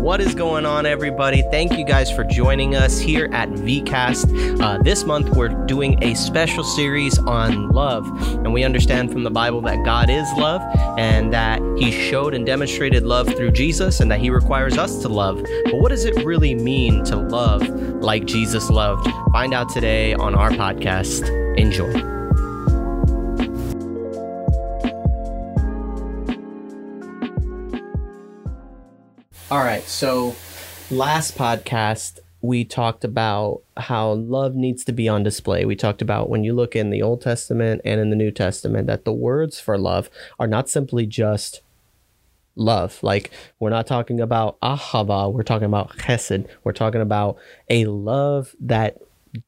What is going on, everybody? Thank you guys for joining us here at VCast. Uh, this month, we're doing a special series on love. And we understand from the Bible that God is love and that He showed and demonstrated love through Jesus and that He requires us to love. But what does it really mean to love like Jesus loved? Find out today on our podcast. Enjoy. All right. So, last podcast, we talked about how love needs to be on display. We talked about when you look in the Old Testament and in the New Testament that the words for love are not simply just love. Like, we're not talking about ahava, we're talking about chesed. We're talking about a love that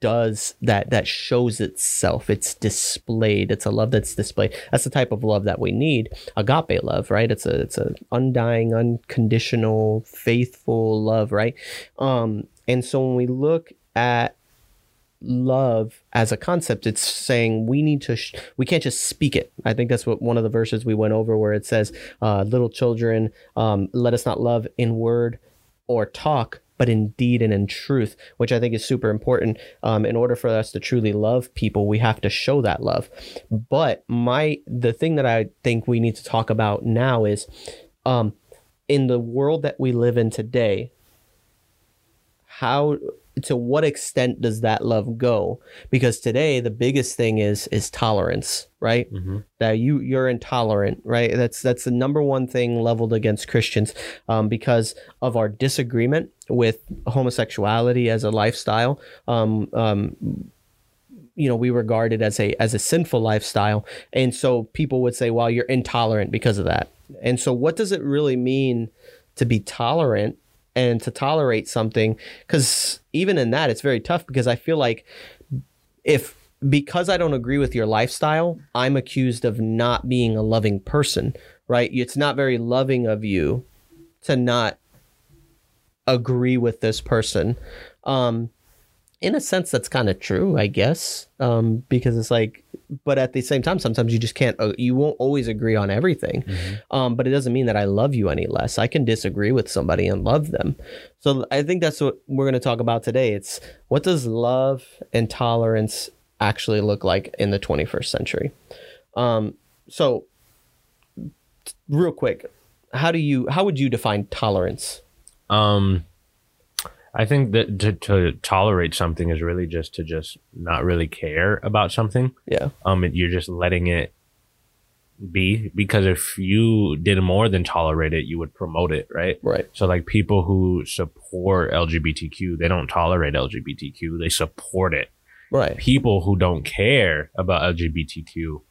does that that shows itself. It's displayed. It's a love that's displayed. That's the type of love that we need. Agape love right? It's a it's a undying unconditional faithful love right? Um and so when we look at love as a concept it's saying we need to sh- we can't just speak it. I think that's what one of the verses we went over where it says uh, little children um, let us not love in word or talk but in deed and in truth, which I think is super important. Um, in order for us to truly love people, we have to show that love. But my the thing that I think we need to talk about now is, um, in the world that we live in today, how to what extent does that love go? Because today the biggest thing is is tolerance right? Mm-hmm. that you you're intolerant right? That's that's the number one thing leveled against christians um, because of our disagreement with homosexuality as a lifestyle. Um, um, you know we regard it as a as a sinful lifestyle. And so people would say well you're intolerant because of that. And so what does it really mean to be tolerant and to tolerate something because even in that it's very tough because i feel like if because i don't agree with your lifestyle i'm accused of not being a loving person right? It's not very loving of you to not agree with this person. Um in a sense that's kind of true i guess um because it's like but at the same time sometimes you just can't uh, you won't always agree on everything. Mm-hmm. um but it doesn't mean that i love you any less. I can disagree with somebody and love them. So i think that's what we're going to talk about today. It's what does love and tolerance actually look like in the 21st century? Um so real quick how do you how would you define tolerance? Um I think that to, to tolerate something is really just to just not really care about something. Yeah. Um, you're just letting it be because if you did more than tolerate it, you would promote it, right? Right. So like people who support LGBTQ, they don't tolerate LGBTQ, they support it. Right. People who don't care about LGBTQ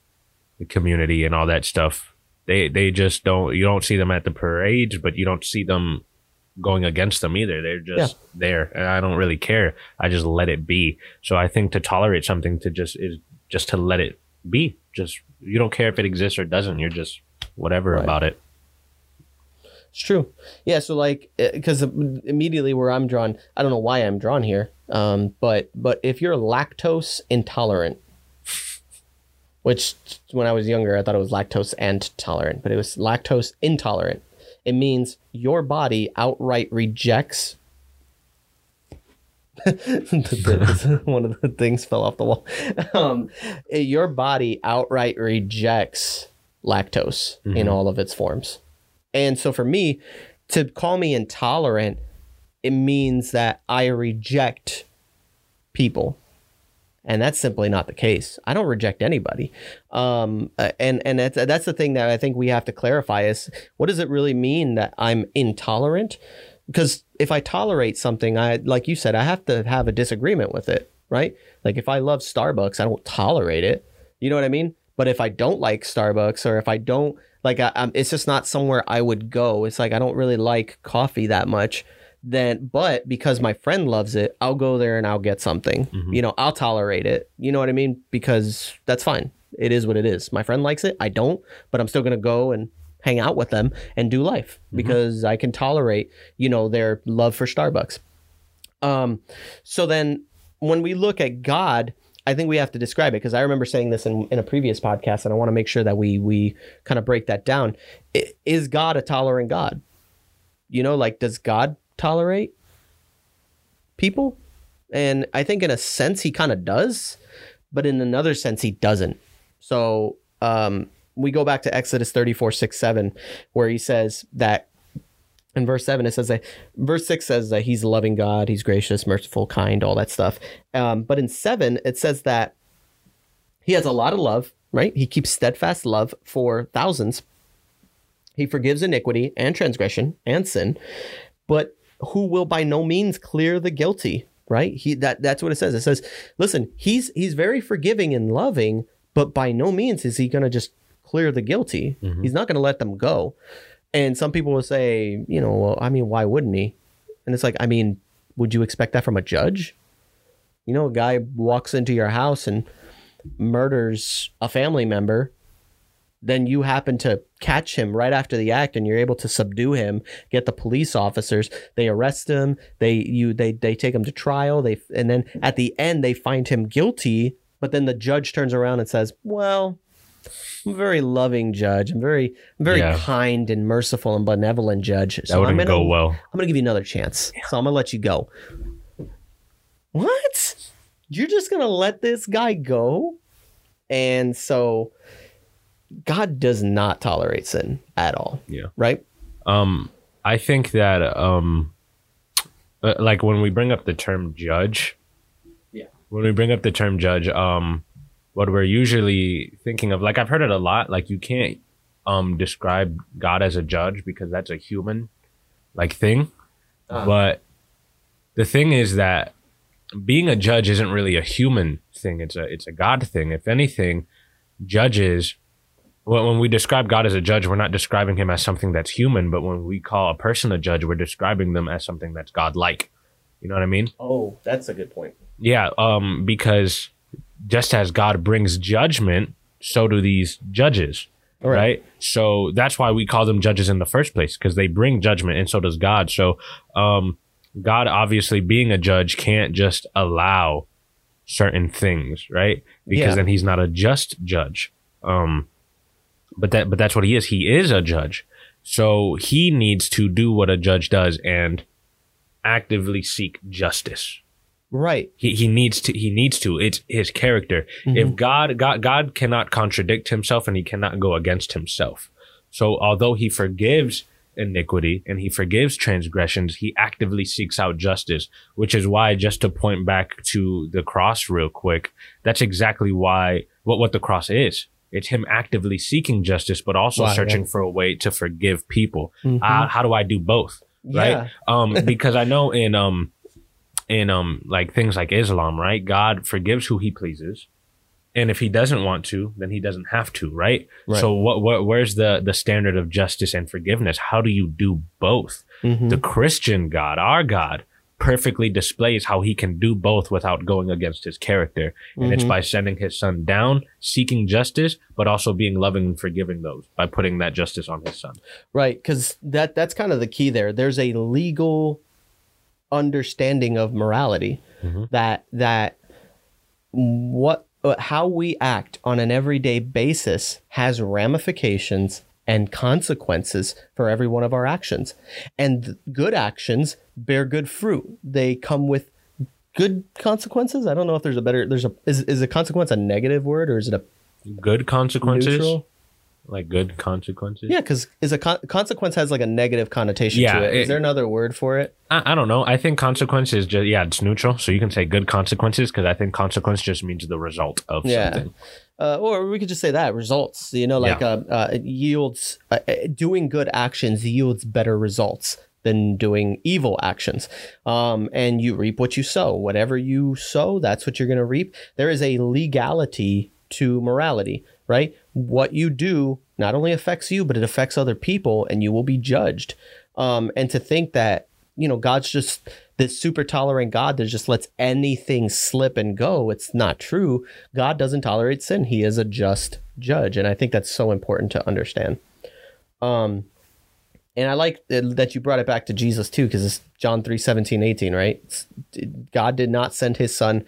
the community and all that stuff, they they just don't you don't see them at the parades, but you don't see them going against them either. They're just yeah. there, and I don't really care. I just let it be. So I think to tolerate something to just is just to let it be. Just you don't care if it exists or doesn't. You're just whatever right. about it. It's true. Yeah. So like, because eh, immediately where I'm drawn, I don't know why I'm drawn here. Um, but but if you're lactose intolerant, which when I was younger I thought it was lactose and tolerant, but it was lactose intolerant. It means your body outright rejects. one of the things fell off the wall. Um, your body outright rejects lactose mm-hmm. in all of its forms. And so for me, to call me intolerant, it means that I reject people and that's simply not the case. I don't reject anybody, um, uh, and and that's that's the thing that I think we have to clarify is what does it really mean that I'm intolerant? Because if I tolerate something, I like you said, I have to have a disagreement with it, right? Like if I love Starbucks, I don't tolerate it. You know what I mean? But if I don't like Starbucks, or if I don't like, I, it's just not somewhere I would go. It's like I don't really like coffee that much then but because my friend loves it i'll go there and i'll get something mm-hmm. you know i'll tolerate it you know what i mean because that's fine it is what it is my friend likes it i don't but i'm still going to go and hang out with them and do life mm-hmm. because i can tolerate you know their love for starbucks um so then when we look at god I think we have to describe it because I remember saying this in, in a previous podcast, and I want to make sure that we we kind of break that down. Is God a tolerant God? you know, like does God tolerate people? And I think in a sense he kind of does, but in another sense he doesn't. So um, we go back to Exodus 34, 6, 7, where he says that in verse 7 it says that verse 6 says that he's a loving god he's gracious merciful kind all that stuff um, but in 7 it says that he has a lot of love right he keeps steadfast love for thousands he forgives iniquity and transgression and sin but who will by no means clear the guilty right? He that that's what it says. It says listen he's he's very forgiving and loving but by no means is he going to just clear the guilty. Mm-hmm. He's not going to let them go. And some people will say, you know, well, I mean, why wouldn't he? And it's like, I mean, would you expect that from a judge? You know, a guy walks into your house and murders a family member, then you happen to catch him right after the act and you're able to subdue him, get the police officers, they arrest him, they you they they take him to trial, they and then at the end they find him guilty, but then the judge turns around and says, "Well, I'm a very loving judge. I'm very, I'm very Yeah. kind and merciful and benevolent judge. That So I'm wouldn't gonna, go well. I'm gonna give you another chance. So I'm gonna let you go. What? You're just gonna let this guy go? And so, God does not tolerate sin at all. Yeah. Right? Um, I think that um, uh, like when we bring up the term judge, Yeah. when we bring up the term judge, um, what we're usually thinking of, like I've heard it a lot, like you can't um describe God as a judge because that's a human like thing, Ah. but the thing is that being a judge isn't really a human thing; it's a it's a God thing. If anything, judges when, when we describe God as a judge, we're not describing him as something that's human, but when we call a person a judge, we're describing them as something that's God-like. You know what I mean? Oh, that's a good point. Yeah, um, because just as God brings judgment, so do these judges, right. right? So that's why we call them judges in the first place, because they bring judgment, and so does God. So, um, God obviously being a judge can't just allow certain things, right? Because Yeah. then he's not a just judge. Um, but that but that's what he is. He is a judge. So he needs to do what a judge does and actively seek justice. Right. He he needs to he needs to. It's his character. Mm-hmm. If God God God cannot contradict himself and he cannot go against himself. So although he forgives iniquity and he forgives transgressions, he actively seeks out justice, which is why just to point back to the cross real quick, that's exactly why what what the cross is. It's him actively seeking justice, but also Wow, searching yeah. for a way to forgive people. Mhm. Uh, how do I do both? Yeah. Right? Um, because I know in um in um like things like Islam, right? God forgives who he pleases. And if he doesn't want to, then he doesn't have to, right? Right. So what, what where's the the standard of justice and forgiveness? How do you do both? Mhm. The Christian God, our God, perfectly displays how he can do both without going against his character. And it's Mhm. by sending his son down, seeking justice, but also being loving and forgiving those by putting that justice on his son. Right, because that that's kind of the key there. There's a legal understanding of morality Mhm. that that what uh, how we act on an everyday basis has ramifications and consequences for every one of our actions. And good actions bear good fruit. They come with good consequences. I don't know if there's a better there's a is is a consequence a negative word or is it a Good consequences, neutral? Like good consequences. Yeah, because is a con- consequence has like a negative connotation Yeah, to it. Is it- there another word for it? I, I don't know. I think consequence is just yeah, it's neutral. So you can say good consequences because I think consequence just means the result of Yeah. something. Uh, or we could just say that results. You know, like Yeah. uh, uh, it yields uh, uh, doing good actions yields better results than doing evil actions. Um, and you reap what you sow. Whatever you sow, that's what you're going to reap. There is a legality to morality, right? What you do not only affects you, but it affects other people, and you will be judged. Um, and to think that you know God's just this super tolerant God that just lets anything slip and go, it's not true. God doesn't tolerate sin. He is a just judge, and I think that's so important to understand. Um, and I like that you brought it back to Jesus too, because it's John 3, 17, 18, right? It's- God did not send his son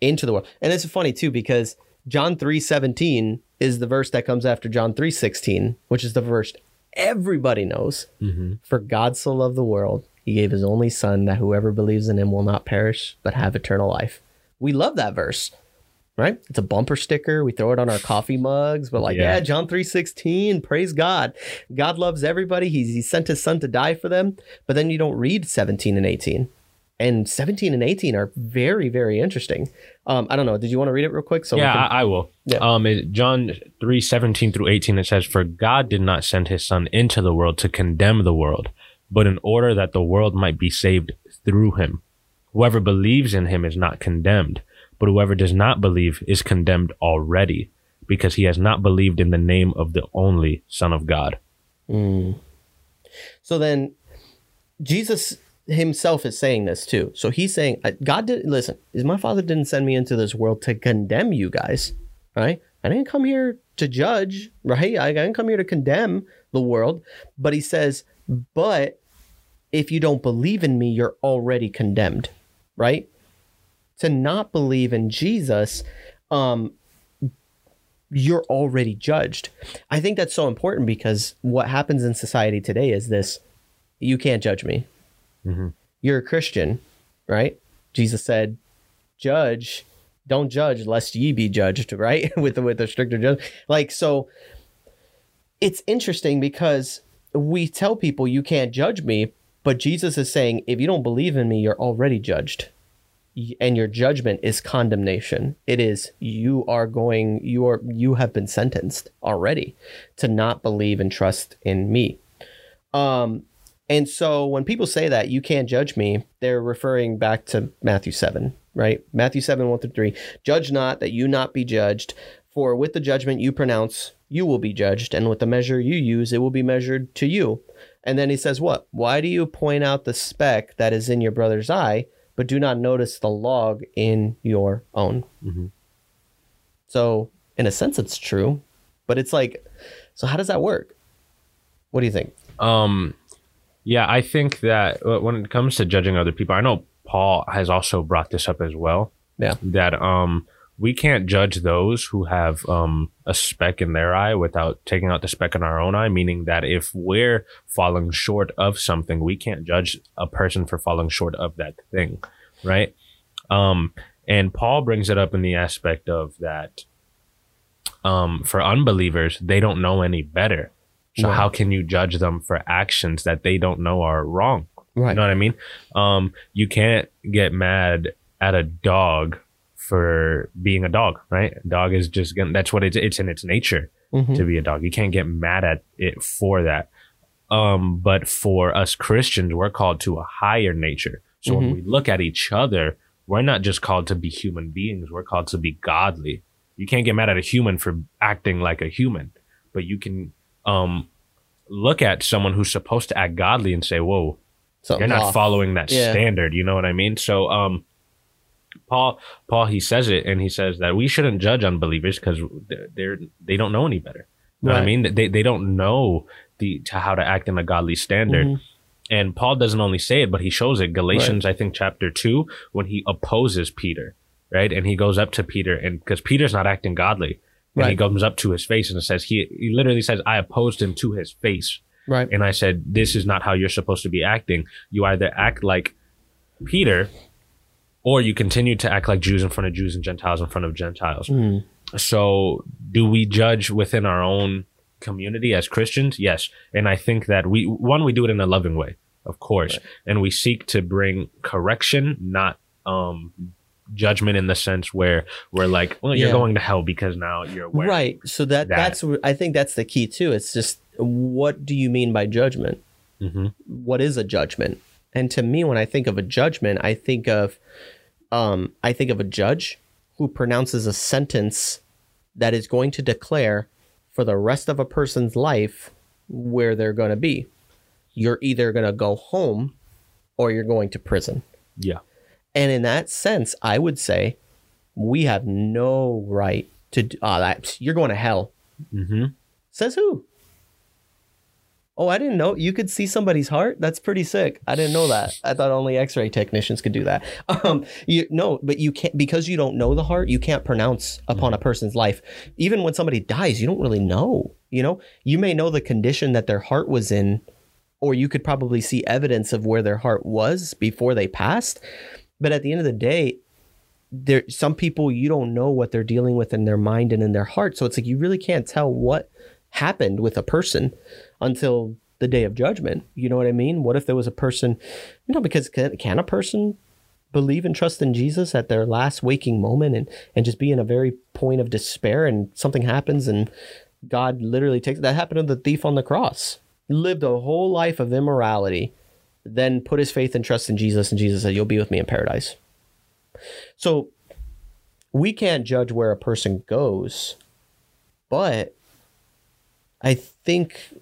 into the world. And it's funny too, because John 3:17 is the verse that comes after John 3:16, which is the verse everybody knows. Mm-hmm. For God so loved the world, he gave his only son that whoever believes in him will not perish but have eternal life. We love that verse. Right? It's a bumper sticker. We throw it on our coffee mugs, but like, yeah, Yeah. John 3:16, praise God. God loves everybody. He's he sent his son to die for them. But then you don't read 17 and 18. And 17 and 18 are very, very interesting. Um, I don't know. Did you want to read it real quick? So yeah, can- I, I will. Yeah. Um, John three seventeen through eighteen. It says, "For God did not send His Son into the world to condemn the world, but in order that the world might be saved through Him. Whoever believes in Him is not condemned, but whoever does not believe is condemned already, because he has not believed in the name of the only Son of God." So then Jesus himself is saying this too. So he's saying, God did listen, is my father didn't send me into this world to condemn you guys, right? I didn't come here to judge, right? I didn't come here to condemn the world. But he says, but if you don't believe in me, you're already condemned, right? To not believe in Jesus, um, you're already judged. I think that's so important because what happens in society today is this you can't judge me. You're a Christian, right? Jesus said, judge, don't judge lest ye be judged, right? with with the stricter judge. Like so it's interesting because we tell people you can't judge me, but Jesus is saying if you don't believe in me, you're already judged and your judgment is condemnation it is you are going you are you have been sentenced already to not believe and trust in me um and so when people say that you can't judge me they're referring back to matthew 7 right matthew 7 1 through 3 judge not that you not be judged for with the judgment you pronounce you will be judged and with the measure you use it will be measured to you and then he says what why do you point out the speck that is in your brother's eye but do not notice the log in your own. So, in a sense, it's true, but it's like, so how does that work? What do you think? Um, yeah, I think that uh, when it comes to judging other people, I know Paul has also brought this up as well. Yeah. That um, we can't judge those who have um a speck in their eye without taking out the speck in our own eye. Meaning that if we're falling short of something, we can't judge a person for falling short of that thing, right? Um, and Paul brings it up in the aspect of that. Um, for unbelievers, they don't know any better. So Right. how can you judge them for actions that they don't know are wrong? Right. You know what I mean? Um, you can't get mad at a dog for being a dog, right? A dog is just gonna, that's what it's it's in its nature Mhm. to be a dog. You can't get mad at it for that. Um, but for us Christians, we're called to a higher nature. So when we look at each other, we're not just called to be human beings, we're called to be godly. You can't get mad at a human for acting like a human, but you can um look at someone who's supposed to act godly and say, Whoa, you're not off. following that Yeah. standard you know what i mean? So um paul paul he says it and he says that we shouldn't judge unbelievers because they're, they're they don't know any better. You know what i mean? They, they don't know the to how to act in a godly standard. Mhm. and paul doesn't only say it but he shows it. Galatians i think chapter 2 when he opposes peter right? And he goes up to peter and because peter's not acting godly and he comes up to his face and says he he literally says i opposed him to his face Right. and I said, This is not how you're supposed to be acting. You either act like Peter or you continue to act like Jews in front of Jews and Gentiles in front of Gentiles. Mm. So, do we judge within our own community as Christians? Yes. And I think that we, one, we do it in a loving way, of course. And we seek to bring correction, not, um, judgment in the sense where we're like, well, you're Yeah. going to hell because now you're wearing Right. So that, that. that's I think that's the key too. It's just what do you mean by judgment? Mhm. What is a judgment? And to me, when I think of a judgment, I think of um, I think of a judge who pronounces a sentence that is going to declare for the rest of a person's life where they're going to be. You're either going to go home or you're going to prison. Yeah. And in that sense, I would say we have no right to do, ah, that you're going to hell. hmm Says who? Oh, I didn't know you could see somebody's heart. That's pretty sick. I didn't know that. I thought only X-ray technicians could do that. Um, you no, but you can't because you don't know the heart. You can't pronounce upon a person's life. Even when somebody dies, you don't really know. You know, you may know the condition that their heart was in, or you could probably see evidence of where their heart was before they passed. But at the end of the day, there some people you don't know what they're dealing with in their mind and in their heart. So it's like you really can't tell what happened with a person until the day of judgment. You know what I mean? What if there was a person, you know, because can, can a person believe and trust in Jesus at their last waking moment and, and just be in a very point of despair and something happens and God literally takes that happened to the thief on the cross. Lived a whole life of immorality, then put his faith and trust in Jesus, and Jesus said, You'll be with me in paradise. So we can't judge where a person goes, but I think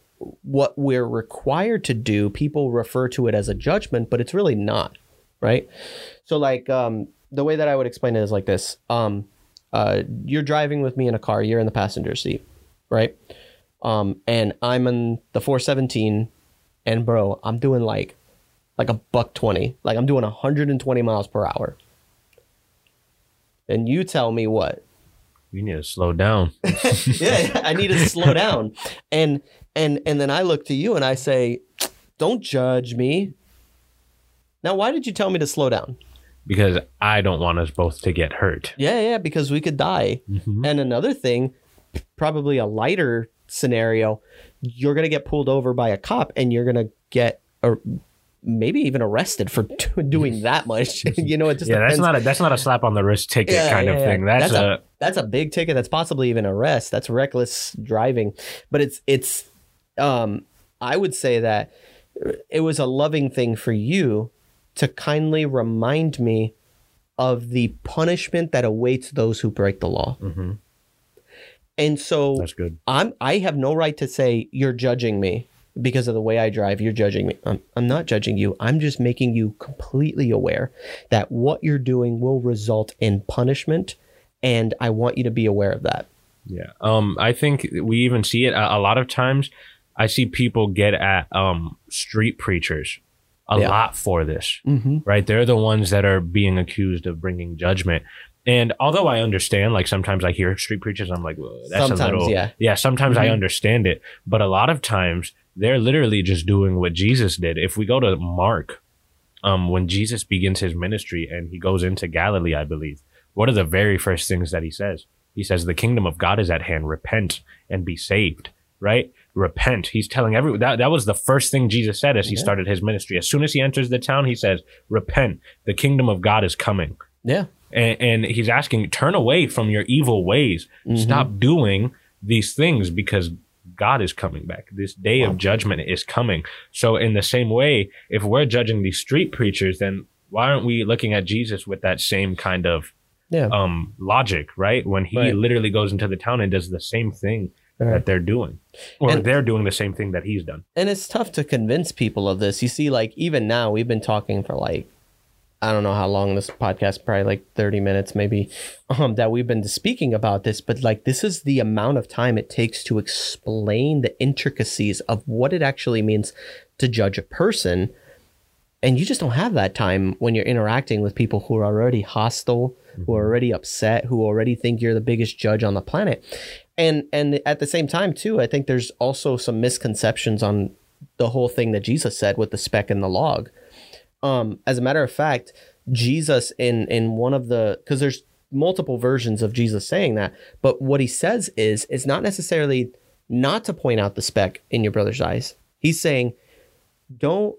what we're required to do, people refer to it as a judgment, but it's really not, right? So, like, um, the way that I would explain it is like this: um, uh, you're driving with me in a car, you're in the passenger seat, right? Um, and I'm in the 417, and bro, I'm doing like, like a buck twenty, like I'm doing 120 miles per hour. And you tell me what? You need to slow down. yeah, I need to slow down. And and and then I look to you and I say, "Don't judge me." Now, why did you tell me to slow down? because I don't want us both to get hurt. Yeah, yeah, because we could die. Mhm. And another thing, probably a lighter scenario, you're gonna get pulled over by a cop and you're gonna get or maybe even arrested for doing that much. you know, it just Yeah, that's not a that's not a slap on the wrist ticket Yeah, kind yeah, of yeah. thing. That's, That's a, that's a big ticket that's possibly even arrest that's reckless driving but it's it's um i would say that it was a loving thing for you to kindly remind me of the punishment that awaits those who break the law Mhm. and so that's good. i'm i have no right to say you're judging me because of the way i drive you're judging me i'm, I'm not judging you i'm just making you completely aware that what you're doing will result in punishment and i want you to be aware of that Yeah. Um, I think we even see it a, a lot of times. I see people get at um street preachers a Yeah. lot for this. mm-hmm. right? They're the ones that are being accused of bringing judgment. And although I understand, like sometimes I hear street preachers, I'm like, that's Sometimes, a little, yeah. yeah. Sometimes I Mhm. understand it, but a lot of times they're literally just doing what Jesus did. If we go to Mark, um, when Jesus begins his ministry and he goes into Galilee, I believe, what are the very first things that he says? He says, "The kingdom of God is at hand. Repent and be saved." Right? Repent. He's telling everyone that that was the first thing Jesus said as he Yeah. started his ministry. As soon as he enters the town, he says, "Repent. The kingdom of God is coming." yeah And, and he's asking, "Turn away from your evil ways. Mhm. Stop doing these things because God is coming back. This day of judgment is coming." So, in the same way, if we're judging these street preachers, then why aren't we looking at Jesus with that same kind of yeah um logic, right? When he Right. literally goes into the town and does the same thing Right. that they're doing, or And- they're doing the same thing that he's done. and it's tough to convince people of this you see like even now we've been talking for like i don't know how long this podcast probably like 30 minutes maybe um that we've been speaking about this but like this is the amount of time it takes to explain the intricacies of what it actually means to judge a person. And you just don't have that time when you're interacting with people who are already hostile who are already upset who already think you're the biggest judge on the planet. And and at the same time too i think there's also some misconceptions on the whole thing that jesus said with the speck and the log um as a matter of fact jesus in in one of the because there's multiple versions of jesus saying that but what he says is it's not necessarily not to point out the speck in your brother's eyes. He's saying don't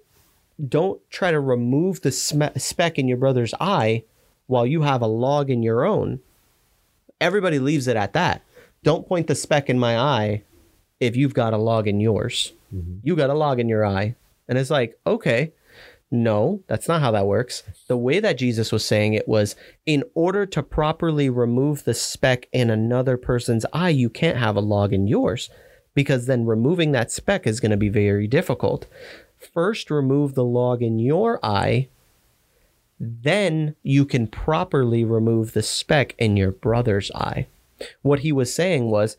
don't try to remove the sme- speck in your brother's eye while you have a log in your own. Everybody leaves it at that. Don't point the speck in my eye if you've got a log in yours. You got a log in your eye. And it's like okay no that's not how that works the way that jesus was saying it was in order to properly remove the speck in another person's eye you can't have a log in yours because then removing that speck is going to be very difficult first remove the log in your eye then you can properly remove the speck in your brother's eye. What he was saying was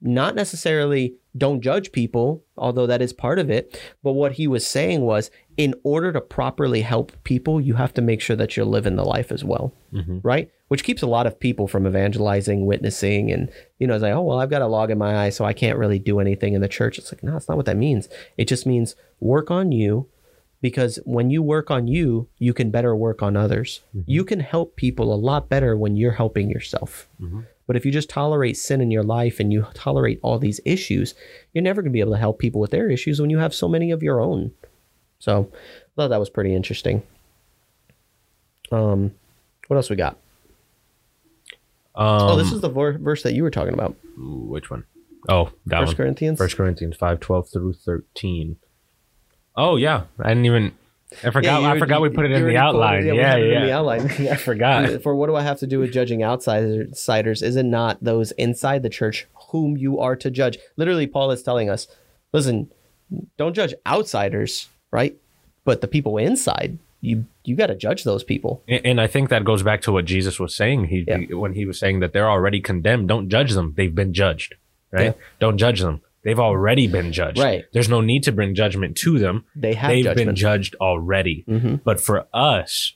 not necessarily don't judge people, although that is part of it. But what he was saying was, in order to properly help people, you have to make sure that you're living the life as well, mm-hmm. right? Which keeps a lot of people from evangelizing, witnessing, and you know, it's like, oh well, I've got a log in my eye, so I can't really do anything in the church. It's like, no, that's not what that means. It just means work on you, because when you work on you, you can better work on others. Mm-hmm. You can help people a lot better when you're helping yourself. Mm-hmm. But if you just tolerate sin in your life and you tolerate all these issues, you're never going to be able to help people with their issues when you have so many of your own. So I thought that was pretty interesting. Um, what else we got? Um, oh, this is the ver- verse that you were talking about. which one? Oh, that First one. Corinthians. First Corinthians five twelve through thirteen. Oh yeah, I didn't even. I forgot. you I forgot we put it in the outline. it. We Yeah, yeah. in the outline. I forgot. For what do I have to do with judging outsiders? Is it not those inside the church whom you are to judge? Literally, Paul is telling us, listen, don't judge outsiders, right? But the people inside, you you got to judge those people. And and I think that goes back to what Jesus was saying. He Yeah. when he was saying that they're already condemned. Don't judge them. They've been judged. Right. Yeah. Don't judge them. They've already been judged. Right. There's no need to bring judgment to them. They have They've judgment. been judged already. Mhm. But for us,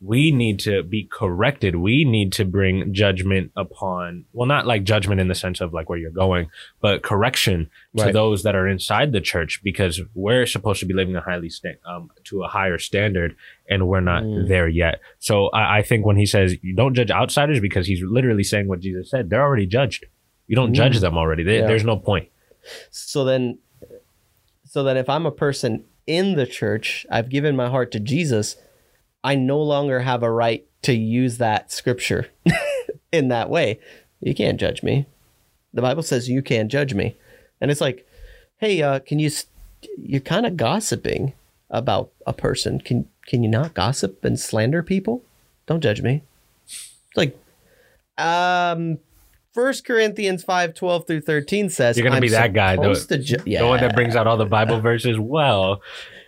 we need to be corrected. We need to bring judgment upon, well, not like judgment in the sense of like where you're going, but correction to Right. those that are inside the church because we're supposed to be living a highly sta- um, to a higher standard and we're not Mm. there yet. So I, I think when he says you don't judge outsiders because he's literally saying what Jesus said, they're already judged. You don't judge them already. They, Mm. Yeah. There's no point. So then, so then, if I'm a person in the church, I've given my heart to Jesus. I no longer have a right to use that scripture in that way. You can't judge me. The Bible says you can't judge me, and it's like, hey, uh, can you? s- You're kind of gossiping about a person. Can can you not gossip and slander people? Don't judge me. It's like, um. First Corinthians 5, 12 through 13 says You're gonna be that guy, to ju- The one that brings out all the Bible verses. Well,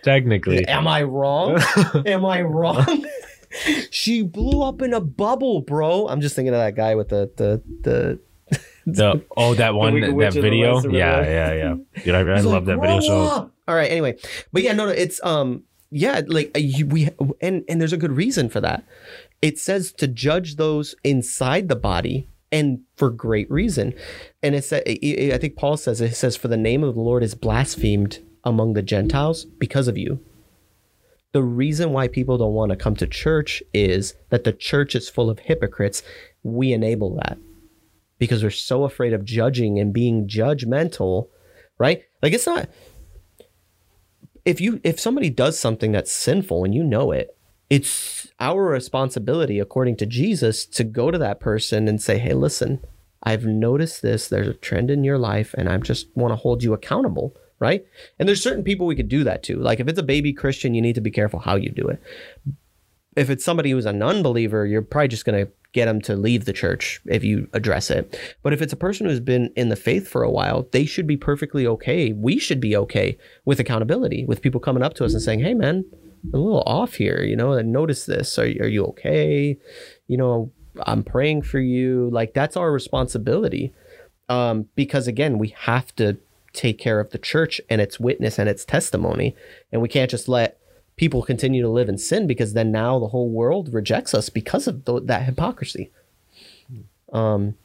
technically. Am I wrong? Am I wrong? she blew up in a bubble, bro. I'm just thinking of that guy with the the the. The oh that one that Witch of the video yeah yeah yeah dude I, I love like, that video "Grow so up!" All right. Anyway, but yeah, no, no. It's um, yeah, like uh, you, we and and there's a good reason for that. It says to judge those inside the body. And for great reason, and it's I I think Paul says it says for the name of the Lord is blasphemed among the Gentiles because of you. The reason why people don't want to come to church is that the church is full of hypocrites. We enable that because we're so afraid of judging and being judgmental, right? Like it's not if you if somebody does something that's sinful and you know it, it's our responsibility according to Jesus to go to that person and say, "Hey, listen, I've noticed this. There's a trend in your life and I just want to hold you accountable." Right? And there's certain people we could do that to. Like if it's a baby Christian, you need to be careful how you do it if it's somebody who's a non-believer, you're probably just going to get them to leave the church if you address it. But if it's a person who's been in the faith for a while, they should be perfectly okay. We should be okay with accountability, with people coming up to us and saying, "Hey, man, a little off here. You know, I noticed this. Are are you okay? You know, I'm praying for you. Like that's our responsibility. Um, because again, we have to take care of the church and its witness and its testimony, and we can't just let people continue to live in sin because then now the whole world rejects us because of th- that hypocrisy. Um,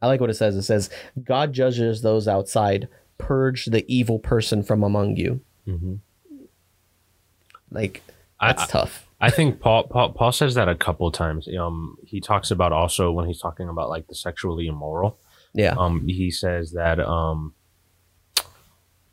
I like what it says. It says, God judges those outside, purge the evil person from among you. Like, I- that's tough. I think Paul, Paul Paul says that a couple times. Um, he talks about also when he's talking about like the sexually immoral. Yeah. Um, he says that um,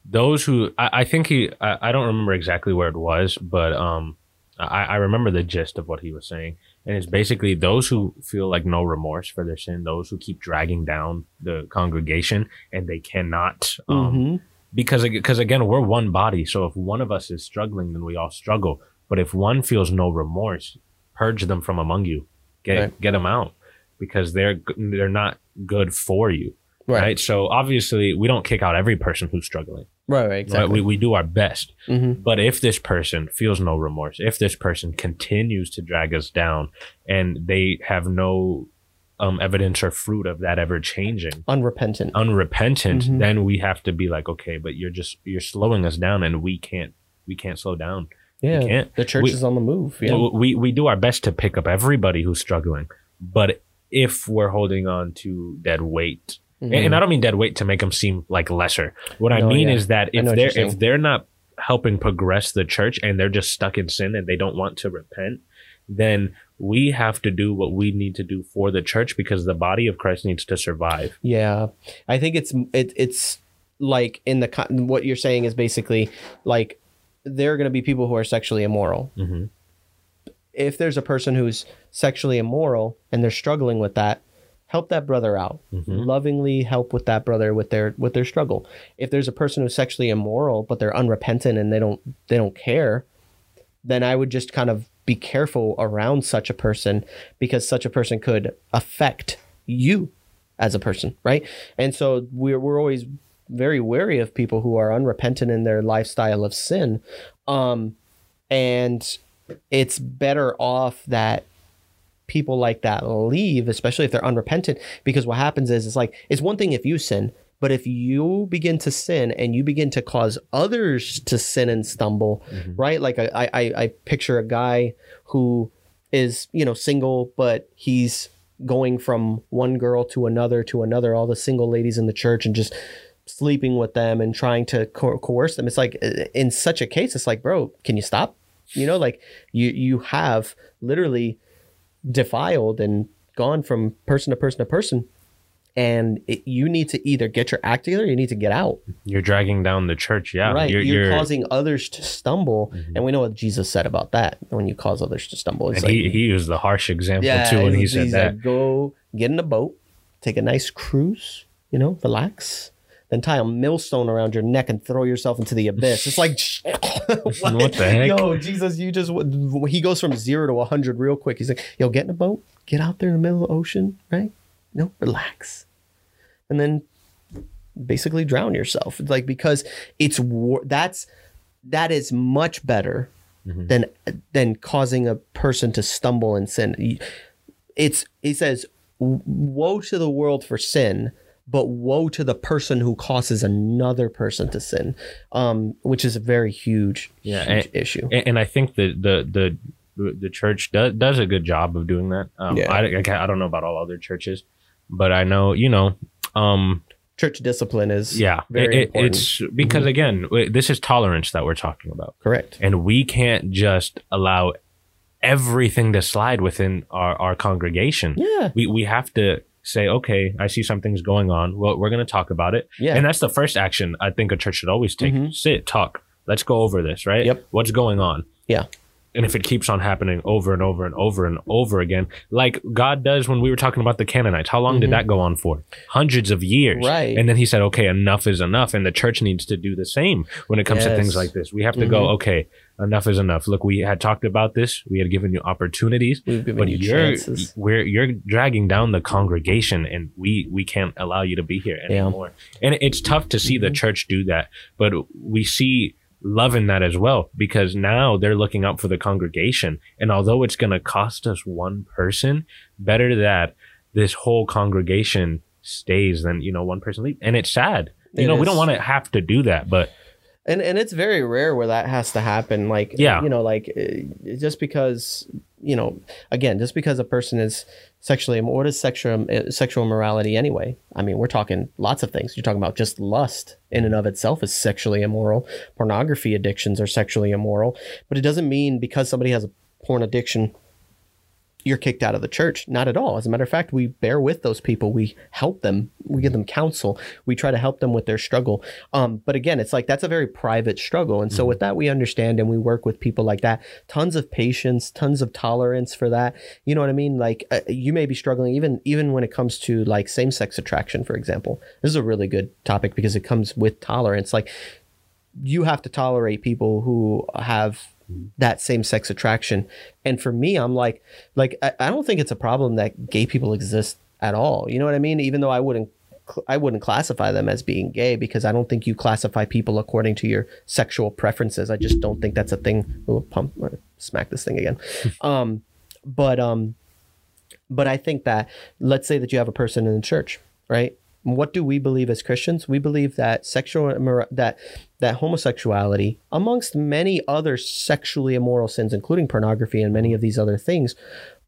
those who I, I think he I, I don't remember exactly where it was, but um, I, I remember the gist of what he was saying, and it's basically those who feel like no remorse for their sin, those who keep dragging down the congregation, and they cannot um, Mhm. because because again we're one body so if one of us is struggling then we all struggle but if one feels no remorse purge them from among you get Right. get them out because they're they're not good for you right. Right. so obviously we don't kick out every person who's struggling Right. Right. right? Exactly. we, we do our best Mhm. but if this person feels no remorse if this person continues to drag us down and they have no um, evidence or fruit of that ever changing, unrepentant, unrepentant, Mhm. then we have to be like, okay, but you're just you're slowing us down, and we can't we can't slow down. yeah, can't. the church We- is on the move. Yeah, We we do our best to pick up everybody who's struggling, but if we're holding on to dead weight, and, and I don't mean dead weight to make them seem like lesser. What I Mm-hmm. No, mean yeah. is that if they're if they're not helping progress the church and they're just stuck in sin and they don't want to repent, then we have to do what we need to do for the church because the body of Christ needs to survive. Yeah, I think it's it, it's like in the what you're saying is basically like there are going to be people who are sexually immoral. hmm If there's a person who's sexually immoral and they're struggling with that, help that brother out. Mhm. Lovingly help with that brother with their with their struggle. If there's a person who's sexually immoral but they're unrepentant and they don't they don't care, then I would just kind of be careful around such a person because such a person could affect you as a person, right? And so we're we're always very wary of people who are unrepentant in their lifestyle of sin. Um and it's better off that people like that leave, especially if they're unrepentant, because what happens is it's like it's one thing if you sin, but if you begin to sin and you begin to cause others to sin and stumble, mm-hmm. right? Like I, I I picture a guy who is you know single, but he's going from one girl to another to another, all the single ladies in the church, and just sleeping with them and trying to co- coerce them. It's like in such a case, it's like, bro, can you stop? You know, like you you have literally defiled and gone from person to person to person, and it, you need to either get your act together, or you need to get out. You're dragging down the church. Yeah, right, You're, you're, you're- causing others to stumble, mm-hmm. and we know what Jesus said about that. When you cause others to stumble, it's and like he, he used the harsh example too when he he's- said that. like, go get in a boat, take a nice cruise, you know, relax, then tie a millstone around your neck and throw yourself into the abyss. It's like, what? What the heck? Yo, Jesus, you just, he goes from zero to 100 real quick. He's like, yo, get in a boat, get out there in the middle of the ocean, right? No, relax. And then basically drown yourself. It's like, because it's, war- that's, that is much better mm-hmm. than than causing a person to stumble and sin. It's he says, "Woe to the world for sin." But woe to the person who causes another person to sin, um, which is a very huge, Yeah, huge and- issue. and, I think that the the the church does does a good job of doing that. Um, Yeah. I, I I don't know about all other churches, but I know you know. Um, Church discipline is yeah, very it- it's because again, this is tolerance that we're talking about, correct. and we can't just allow everything to slide within our our congregation. Yeah, We we have to say, okay, I see something's going on. Well, we're going to talk about it. Yeah. And that's the first action I think a church should always take. Mhm. Sit, talk. Let's go over this, right? Yep. What's going on? Yeah. And if it keeps on happening over and over and over and over again, like God does when we were talking about the Canaanites, how long Mhm. did that go on for? Hundreds of years. Right. And then he said, okay, enough is enough. And the church needs to do the same when it comes to things like this. We have to go, Mhm. okay, enough is enough. Look, we had talked about this. We had given you opportunities we've given but you you're chances. we're you're dragging down the congregation and we we can't allow you to be here anymore and it's tough to see the Mhm. church do that but we see love in that as well because now they're looking out for the congregation. And although it's going to cost us one person better that this whole congregation stays than you know one person leave. And it's sad. You It know we don't want to have to do that but and and it's very rare where that has to happen. Like Yeah. you know like uh, just because you know again just because a person is sexually what is sexual uh, sexual morality anyway? I mean we're talking lots of things. You're talking about just lust in and of itself is sexually immoral. Pornography addictions are sexually immoral. But it doesn't mean because somebody has a porn addiction you're kicked out of the church. Not at all. As a matter of fact, we bear with those people. We help them. We give them counsel. We try to help them with their struggle. Um, but again, it's like that's a very private struggle. And so with that, we understand and we work with people like that. Tons of patience, tons of tolerance for that. You know what I mean? Like uh, you may be struggling even even when it comes to like same sex attraction, for example. This is a really good topic because it comes with tolerance. Like you have to tolerate people who have that same sex attraction. And for me, I'm like, like I, I don't think it's a problem that gay people exist at all. You know what I mean? Even though I wouldn't, I wouldn't classify them as being gay because I don't think you classify people according to your sexual preferences. I just don't think that's a thing. Oh, pump, smack this thing again. um, but um, But I think that let's say that you have a person in the church, right? What do we believe as Christians? We believe that sexual that that homosexuality, amongst many other sexually immoral sins, including pornography and many of these other things,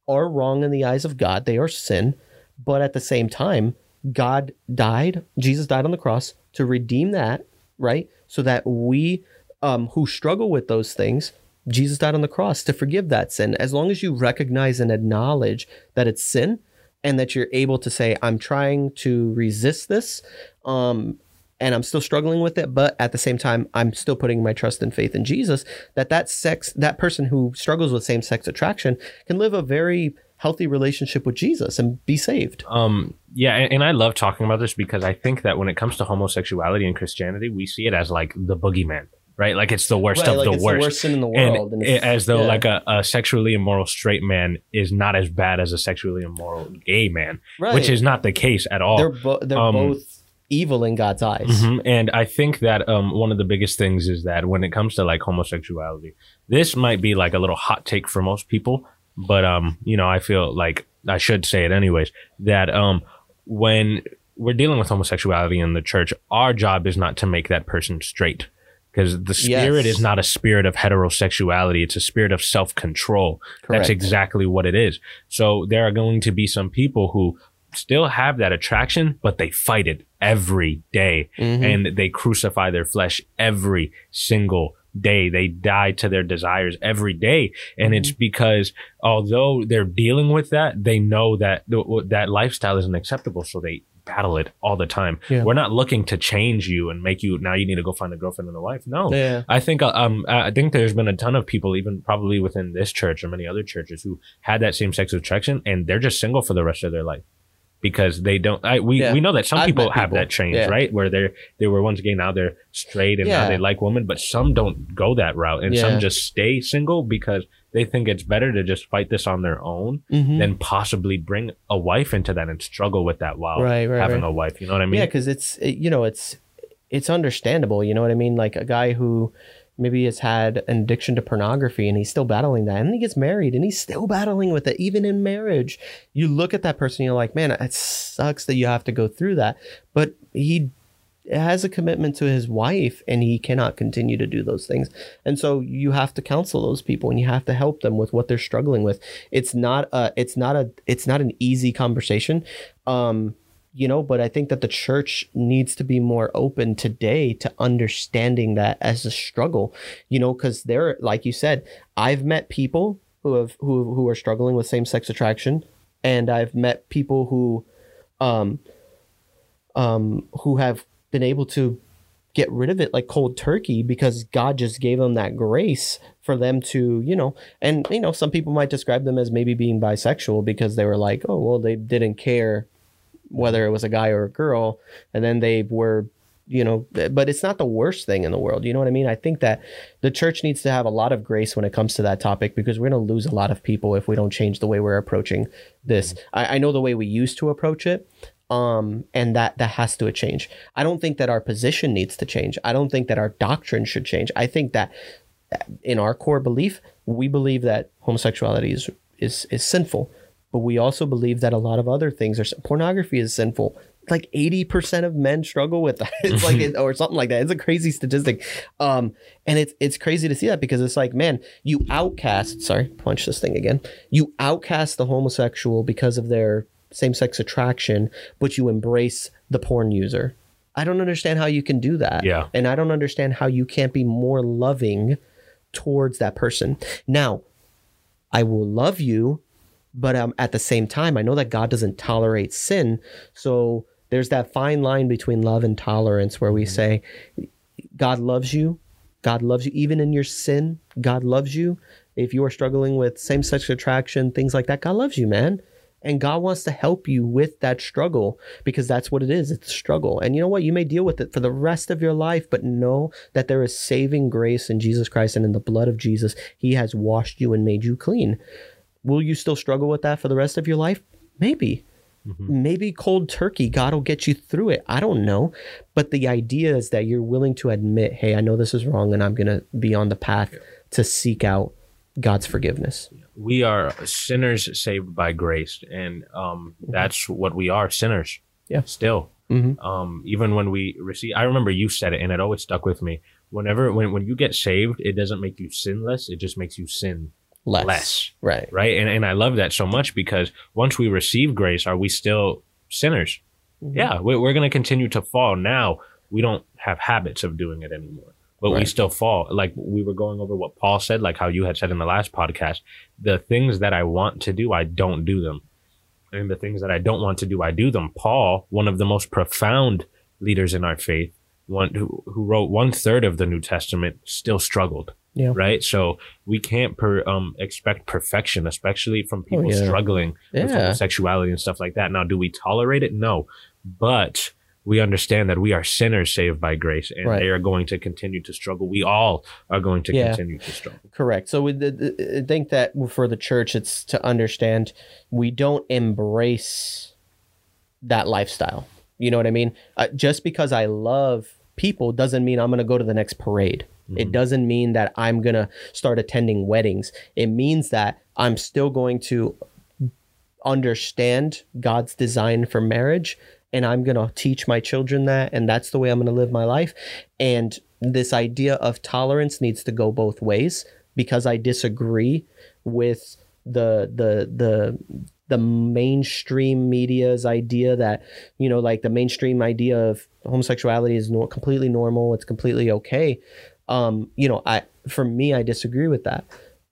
are wrong in the eyes of God. They are sin, but at the same time, God died. Jesus died on the cross to redeem that, right? So that we um, who struggle with those things Jesus died on the cross to forgive that sin. As long as you recognize and acknowledge that it's sin and that you're able to say, I'm trying to resist this, um, and I'm still struggling with it, but at the same time, I'm still putting my trust and faith in Jesus, that that sex, that person who struggles with same sex attraction can live a very healthy relationship with Jesus and be saved. Um, yeah, and, and I love talking about this because I think that when it comes to homosexuality and Christianity, we see it as like the boogeyman right? Like it's the worst Right, of like the it's the worst. worst sin in the world, And and it- as though yeah. like a, a sexually immoral straight man is not as bad as a sexually immoral gay man, Right. which is not the case at all. They're, bo- they're Um, both evil in God's eyes. Mhm. And I think that um, one of the biggest things is that when it comes to like homosexuality, this might be like a little hot take for most people, but um, you know, I feel like I should say it anyways. That um, when we're dealing with homosexuality in the church, our job is not to make that person straight. Because the spirit Yes. is not a spirit of heterosexuality; it's a spirit of self-control. Correct. That's exactly what it is. So there are going to be some people who still have that attraction, but they fight it every day Mhm. and they crucify their flesh every single day. They die to their desires every day. And it's because although they're dealing with that, they know that th- that lifestyle isn't acceptable. So they battle it all the time. Yeah. We're not looking to change you and make you now you need to go find a girlfriend and a wife. No. Yeah. I think uh, um I think there's been a ton of people, even probably within this church or many other churches, who had that same sex attraction and they're just single for the rest of their life because they don't. I, we Yeah. we know that some I've people have people. that change, Yeah. right? Where they're they were once gay, now they're straight, and now they like women. But some don't go that route, and Yeah. some just stay single because they think it's better to just fight this on their own Mhm. than possibly bring a wife into that and struggle with that while Right, right, having right. a wife. You know what I mean? yeah, because it's it- you know it's it's understandable. You know what I mean? Like a guy who maybe has had an addiction to pornography and he's still battling that, and he gets married and he's still battling with it, even in marriage. You look at that person, you're like, man, it sucks that you have to go through that, but he has a commitment to his wife and he cannot continue to do those things. And so you have to counsel those people and you have to help them with what they're struggling with. It's not a it's not a it's not an easy conversation. Um you know, but I think that the church needs to be more open today to understanding that as a struggle, you know, because there, like you said, I've met people who have who who are struggling with same sex attraction, and I've met people who, um, um, who have been able to get rid of it like cold turkey because God just gave them that grace for them to, you know, and you know, some people might describe them as maybe being bisexual because they were like, oh, well, they didn't care whether it was a guy or a girl, and then they were, you know, but it's not the worst thing in the world. You know what I mean? I think that the church needs to have a lot of grace when it comes to that topic because we're going to lose a lot of people if we don't change the way we're approaching this. I, I know the way we used to approach it, um, and that that has to change. I don't think that our position needs to change. I don't think that our doctrine should change. I think that in our core belief, we believe that homosexuality is is is sinful, but we also believe that a lot of other things are pornography is sinful. Like eighty percent of men struggle with that. It's like it, or something like that. It's a crazy statistic, um, and it's it's crazy to see that because it's like, man, you outcast. Sorry, punch this thing again. You outcast the homosexual because of their same sex attraction, but you embrace the porn user. I don't understand how you can do that. Yeah. And I don't understand how you can't be more loving towards that person. Now, I will love you, but um, at the same time, I know that God doesn't tolerate sin. So there's that fine line between love and tolerance where we say, God loves you. God loves you. Even in your sin, God loves you. If you are struggling with same sex attraction, things like that, God loves you, man. And God wants to help you with that struggle because that's what it is. It's a struggle. And you know what? You may deal with it for the rest of your life, but know that there is saving grace in Jesus Christ and in the blood of Jesus. He has washed you and made you clean. Will you still struggle with that for the rest of your life? Maybe. Maybe cold turkey, God will get you through it. I don't know. But the idea is that you're willing to admit, hey, I know this is wrong and I'm going to be on the path to seek out God's forgiveness. We are sinners saved by grace, and um, that's what we are sinners. Yeah. Still, Mhm. um, even when we receive, I remember you said it, and it always stuck with me. Whenever when when you get saved, it doesn't make you sinless; it just makes you sin Less. less. Right. right? And and I love that so much because once we receive grace, are we still sinners? Mhm. Yeah, We're, we're going to continue to fall. Now we don't have habits of doing it anymore, but we still fall. Like we were going over what Paul said, like how you had said in the last podcast. The things that I want to do, I don't do them, and the things that I don't want to do, I do them. Paul, one of the most profound leaders in our faith, one who, who wrote one third of the New Testament, still struggled Yeah. right? So we can't per, um, expect perfection, especially from people Oh, yeah. struggling with Yeah. homosexuality and stuff like that. Now, do we tolerate it? No, but we understand that we are sinners saved by grace, and Right. they are going to continue to struggle. We all are going to Yeah. continue to struggle. Correct. So we, I think that for the church, it's to understand we don't embrace that lifestyle. You know what I mean? Uh, just because I love people doesn't mean I'm going to go to the next parade. It mm-hmm. doesn't mean that I'm going to start attending weddings. It means that I'm still going to understand God's design for marriage and I'm going to teach my children that and that's the way I'm going to live my life. And this idea of tolerance needs to go both ways because I disagree with the the the the mainstream media's idea that you know like the mainstream idea of homosexuality is nor- completely normal it's completely okay um you know i for me i disagree with that.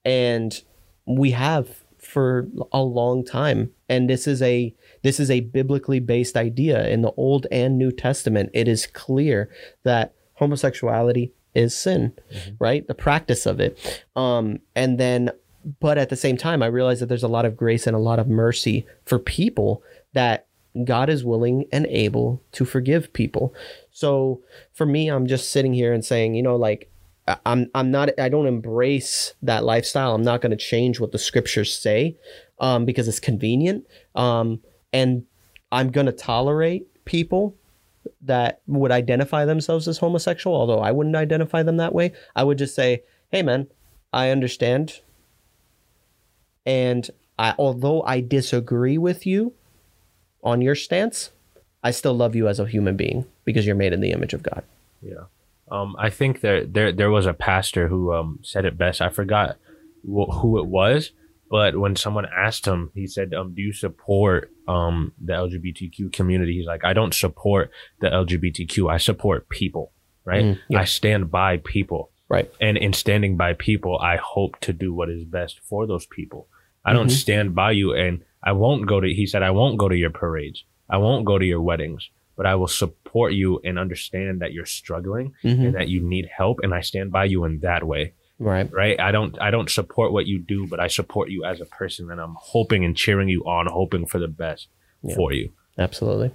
And we have for a long time. And this is a this is a biblically based idea in the old and new testament. It is clear that homosexuality is sin right? The practice of it. Um and then but at the same time i realize that there's a lot of grace and a lot of mercy for people that god is willing and able to forgive people so for me i'm just sitting here and saying you know like I'm I'm not I don't embrace that lifestyle. I'm not going to change what the scriptures say um, because it's convenient. Um, and I'm going to tolerate people that would identify themselves as homosexual, although I wouldn't identify them that way. I would just say, "Hey, man, I understand." And I, although I disagree with you on your stance, I still love you as a human being because you're made in the image of God. Yeah. Um, I think there there there was a pastor who um said it best. I forgot wh- who it was, but when someone asked him, he said, um, "Do you support um the LGBTQ community?" He's like, "I don't support the LGBTQ. I support people. Right? Mm, yeah. I stand by people, Right. and in standing by people, I hope to do what is best for those people. I don't Mhm. stand by you, and I won't go to." He said, "I won't go to your parades. I won't go to your weddings." But I will support you and understand that you're struggling Mhm. and that you need help and I stand by you in that way Right. right I don't I don't support what you do but I support you as a person and I'm hoping and cheering you on hoping for the best Yeah. for you Absolutely.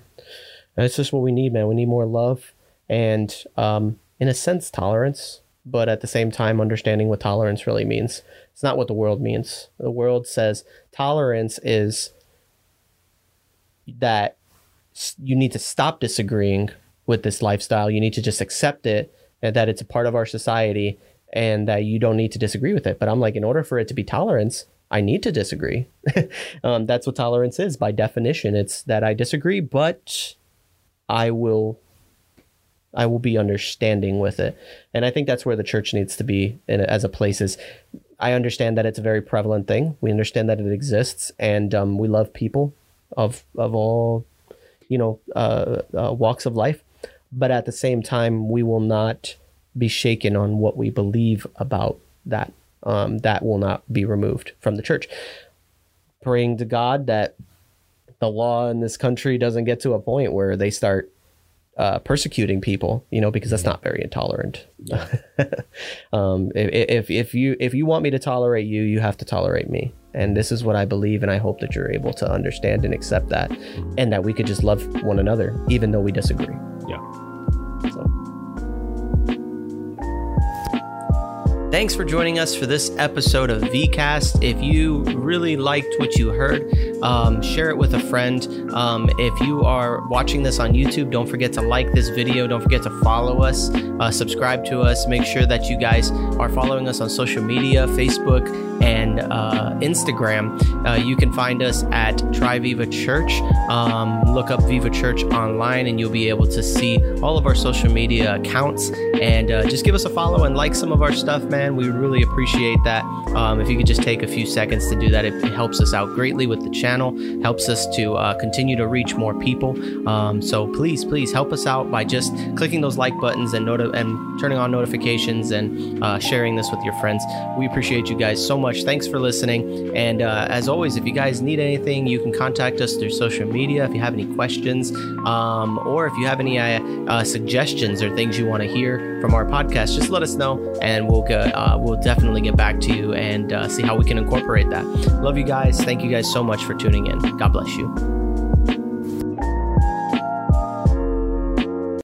That's just what we need, man. We need more love and, um, in a sense, tolerance, but at the same time, understanding what tolerance really means. It's not what the world means. The world says tolerance is that you need to stop disagreeing with this lifestyle. You need to just accept it and that it's a part of our society and that you don't need to disagree with it. But I'm like, in order for it to be tolerance, I need to disagree. um, that's what tolerance is by definition. It's that I disagree, but I will I will be understanding with it. And I think that's where the church needs to be in, as a place is I understand that it's a very prevalent thing. We understand that it exists and um, we love people of of all you know uh, uh, walks of life. But at the same time, we will not be shaken on what we believe about that. Um, that will not be removed from the church. Praying to God that the law in this country doesn't get to a point where they start uh, persecuting people, you know, because that's not very intolerant. um, if, if if you if you want me to tolerate you, you have to tolerate me, and this is what I believe, and I hope that you're able to understand and accept that, and that we could just love one another even though we disagree. yeah So. Thanks for joining us for this episode of VCast. If you really liked what you heard, um, share it with a friend. Um, if you are watching this on YouTube, don't forget to like this video. Don't forget to follow us, uh, subscribe to us. Make sure that you guys are following us on social media Facebook, and uh, Instagram. Uh, you can find us at Tri Viva Church. Um, look up Viva Church online, and you'll be able to see all of our social media accounts. And uh, just give us a follow and like some of our stuff, man. We really appreciate that. Um, if you could just take a few seconds to do that, it, it, helps us out greatly with the channel, helps us to uh, continue to reach more people. Um, so please, please help us out by just clicking those like buttons and noti- and turning on notifications and uh, sharing this with your friends. We appreciate you guys so much. Thanks for listening. And uh, as always, if you guys need anything, you can contact us through social media if you have any questions um, or if you have any uh, uh, suggestions or things you want to hear from our podcast. Just let us know, and we'll go, uh, we'll definitely get back to you and see how we can incorporate that. Love you guys. Thank you guys so much for tuning in. God bless you.